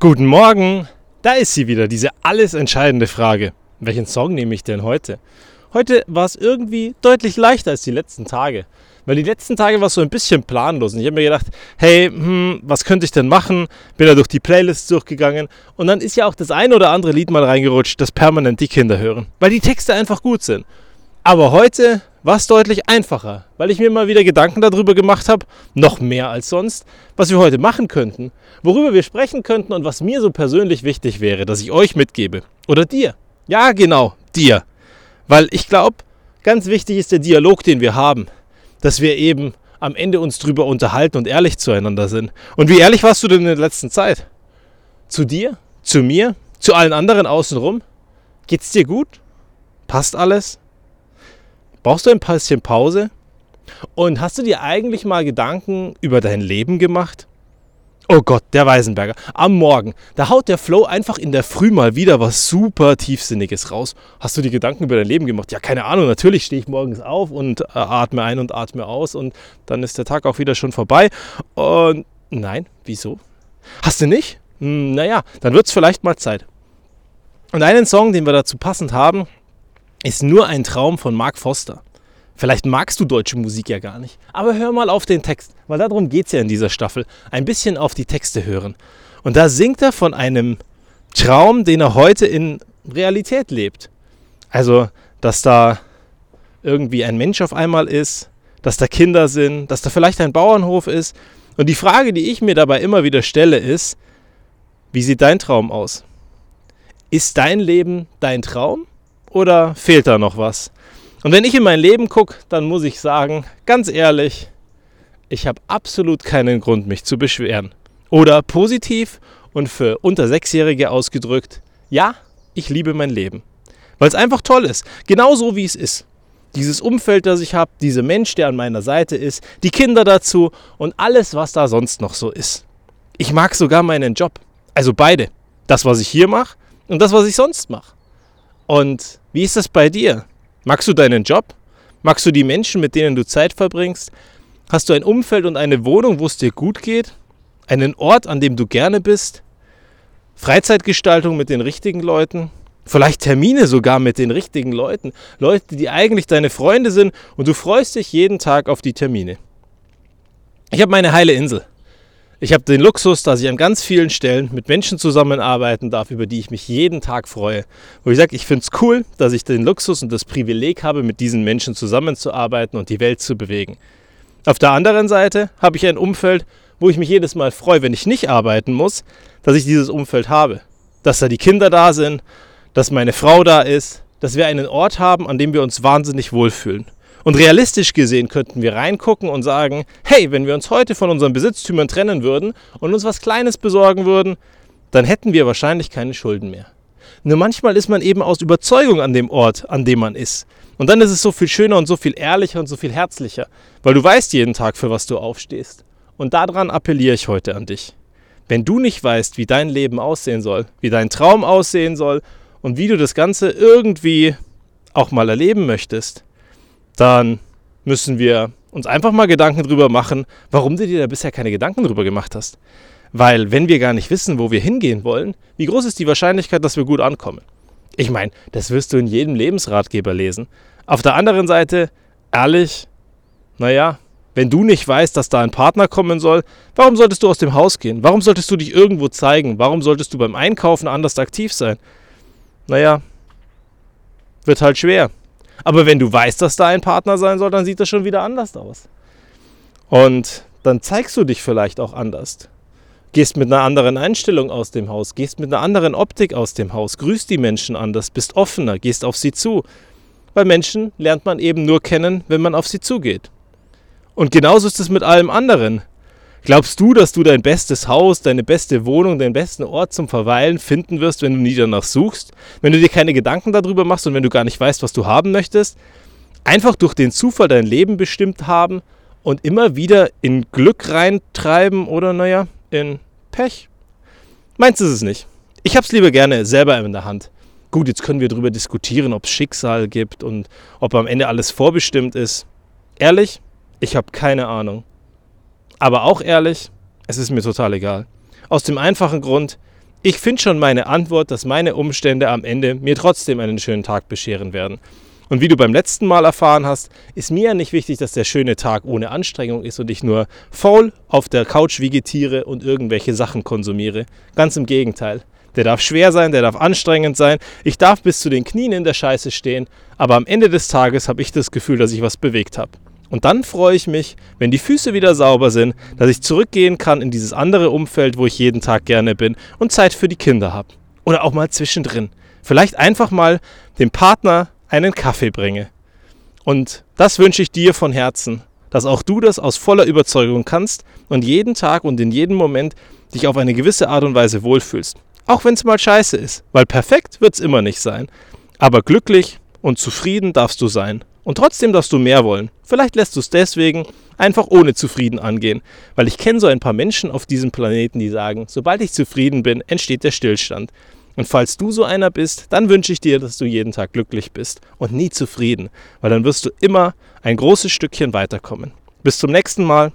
Guten Morgen! Da ist sie wieder, diese alles entscheidende Frage. Welchen Song nehme ich denn heute? Heute war es irgendwie deutlich leichter als die letzten Tage. Weil die letzten Tage war es so ein bisschen planlos. Und ich habe mir gedacht, hey, hm, was könnte ich denn machen? Bin da durch die Playlists durchgegangen. Und dann ist ja auch das ein oder andere Lied mal reingerutscht, das permanent die Kinder hören. Weil die Texte einfach gut sind. Aber heute war es deutlich einfacher, weil ich mir mal wieder Gedanken darüber gemacht habe, noch mehr als sonst, was wir heute machen könnten, worüber wir sprechen könnten und was mir so persönlich wichtig wäre, dass ich euch mitgebe. Oder dir. Ja, genau, dir. Weil ich glaube, ganz wichtig ist der Dialog, den wir haben. Dass wir eben am Ende uns drüber unterhalten und ehrlich zueinander sind. Und wie ehrlich warst du denn in der letzten Zeit? Zu dir? Zu mir? Zu allen anderen außenrum? Geht's dir gut? Passt alles? Brauchst du ein bisschen Pause? Und hast du dir eigentlich mal Gedanken über dein Leben gemacht? Oh Gott, der Weisenberger. Am Morgen, da haut der Flow einfach in der Früh mal wieder was super Tiefsinniges raus. Hast du dir Gedanken über dein Leben gemacht? Ja, keine Ahnung. Natürlich stehe ich morgens auf und äh, atme ein und atme aus und dann ist der Tag auch wieder schon vorbei. Und nein, wieso? Hast du nicht? Hm, naja, dann wird es vielleicht mal Zeit. Und einen Song, den wir dazu passend haben, ist nur ein Traum von Mark Foster. Vielleicht magst du deutsche Musik ja gar nicht, aber hör mal auf den Text, weil darum geht es ja in dieser Staffel. Ein bisschen auf die Texte hören. Und da singt er von einem Traum, den er heute in Realität lebt. Also, dass da irgendwie ein Mensch auf einmal ist, dass da Kinder sind, dass da vielleicht ein Bauernhof ist. Und die Frage, die ich mir dabei immer wieder stelle, ist, wie sieht dein Traum aus? Ist dein Leben dein Traum? Oder fehlt da noch was? Und wenn ich in mein Leben gucke, dann muss ich sagen, ganz ehrlich, ich habe absolut keinen Grund, mich zu beschweren. Oder positiv und für unter Sechsjährige ausgedrückt, ja, ich liebe mein Leben. Weil es einfach toll ist. Genauso wie es ist. Dieses Umfeld, das ich habe, dieser Mensch, der an meiner Seite ist, die Kinder dazu und alles, was da sonst noch so ist. Ich mag sogar meinen Job. Also beide. Das, was ich hier mache und das, was ich sonst mache. Und wie ist das bei dir? Magst du deinen Job? Magst du die Menschen, mit denen du Zeit verbringst? Hast du ein Umfeld und eine Wohnung, wo es dir gut geht? Einen Ort, an dem du gerne bist? Freizeitgestaltung mit den richtigen Leuten? Vielleicht Termine sogar mit den richtigen Leuten. Leute, die eigentlich deine Freunde sind und du freust dich jeden Tag auf die Termine. Ich habe meine heile Insel. Ich habe den Luxus, dass ich an ganz vielen Stellen mit Menschen zusammenarbeiten darf, über die ich mich jeden Tag freue. Wo ich sage, ich finde es cool, dass ich den Luxus und das Privileg habe, mit diesen Menschen zusammenzuarbeiten und die Welt zu bewegen. Auf der anderen Seite habe ich ein Umfeld, wo ich mich jedes Mal freue, wenn ich nicht arbeiten muss, dass ich dieses Umfeld habe. Dass da die Kinder da sind, dass meine Frau da ist, dass wir einen Ort haben, an dem wir uns wahnsinnig wohlfühlen. Und realistisch gesehen könnten wir reingucken und sagen, hey, wenn wir uns heute von unseren Besitztümern trennen würden und uns was Kleines besorgen würden, dann hätten wir wahrscheinlich keine Schulden mehr. Nur manchmal ist man eben aus Überzeugung an dem Ort, an dem man ist. Und dann ist es so viel schöner und so viel ehrlicher und so viel herzlicher, weil du weißt jeden Tag, für was du aufstehst. Und daran appelliere ich heute an dich. Wenn du nicht weißt, wie dein Leben aussehen soll, wie dein Traum aussehen soll und wie du das Ganze irgendwie auch mal erleben möchtest, dann müssen wir uns einfach mal Gedanken drüber machen, warum du dir da bisher keine Gedanken drüber gemacht hast. Weil wenn wir gar nicht wissen, wo wir hingehen wollen, wie groß ist die Wahrscheinlichkeit, dass wir gut ankommen? Ich meine, das wirst du in jedem Lebensratgeber lesen. Auf der anderen Seite, ehrlich, naja, wenn du nicht weißt, dass da ein Partner kommen soll, warum solltest du aus dem Haus gehen? Warum solltest du dich irgendwo zeigen? Warum solltest du beim Einkaufen anders aktiv sein? Naja, wird halt schwer. Aber wenn du weißt, dass da ein Partner sein soll, dann sieht das schon wieder anders aus. Und dann zeigst du dich vielleicht auch anders. Gehst mit einer anderen Einstellung aus dem Haus, gehst mit einer anderen Optik aus dem Haus, grüßt die Menschen anders, bist offener, gehst auf sie zu. Weil Menschen lernt man eben nur kennen, wenn man auf sie zugeht. Und genauso ist es mit allem anderen. Glaubst du, dass du dein bestes Haus, deine beste Wohnung, deinen besten Ort zum Verweilen finden wirst, wenn du nie danach suchst? Wenn du dir keine Gedanken darüber machst und wenn du gar nicht weißt, was du haben möchtest? Einfach durch den Zufall dein Leben bestimmt haben und immer wieder in Glück reintreiben oder, naja, in Pech? Meins ist es nicht. Ich hab's lieber gerne selber in der Hand. Gut, jetzt können wir darüber diskutieren, ob es Schicksal gibt und ob am Ende alles vorbestimmt ist. Ehrlich, ich habe keine Ahnung. Aber auch ehrlich, es ist mir total egal. Aus dem einfachen Grund, Ich finde schon meine Antwort, dass meine Umstände am Ende mir trotzdem einen schönen Tag bescheren werden. Und wie du beim letzten Mal erfahren hast, ist mir ja nicht wichtig, dass der schöne Tag ohne Anstrengung ist und ich nur faul auf der Couch vegetiere und irgendwelche Sachen konsumiere. Ganz im Gegenteil. Der darf schwer sein, der darf anstrengend sein. Ich darf bis zu den Knien in der Scheiße stehen, aber am Ende des Tages habe ich das Gefühl, dass ich was bewegt habe. Und dann freue ich mich, wenn die Füße wieder sauber sind, dass ich zurückgehen kann in dieses andere Umfeld, wo ich jeden Tag gerne bin und Zeit für die Kinder habe. Oder auch mal zwischendrin. Vielleicht einfach mal dem Partner einen Kaffee bringe. Und das wünsche ich dir von Herzen, dass auch du das aus voller Überzeugung kannst und jeden Tag und in jedem Moment dich auf eine gewisse Art und Weise wohlfühlst. Auch wenn es mal scheiße ist, weil perfekt wird es immer nicht sein. Aber glücklich und zufrieden darfst du sein. Und trotzdem darfst du mehr wollen. Vielleicht lässt du es deswegen einfach ohne zufrieden angehen. Weil ich kenne so ein paar Menschen auf diesem Planeten, die sagen, sobald ich zufrieden bin, entsteht der Stillstand. Und falls du so einer bist, dann wünsche ich dir, dass du jeden Tag glücklich bist und nie zufrieden, weil dann wirst du immer ein großes Stückchen weiterkommen. Bis zum nächsten Mal.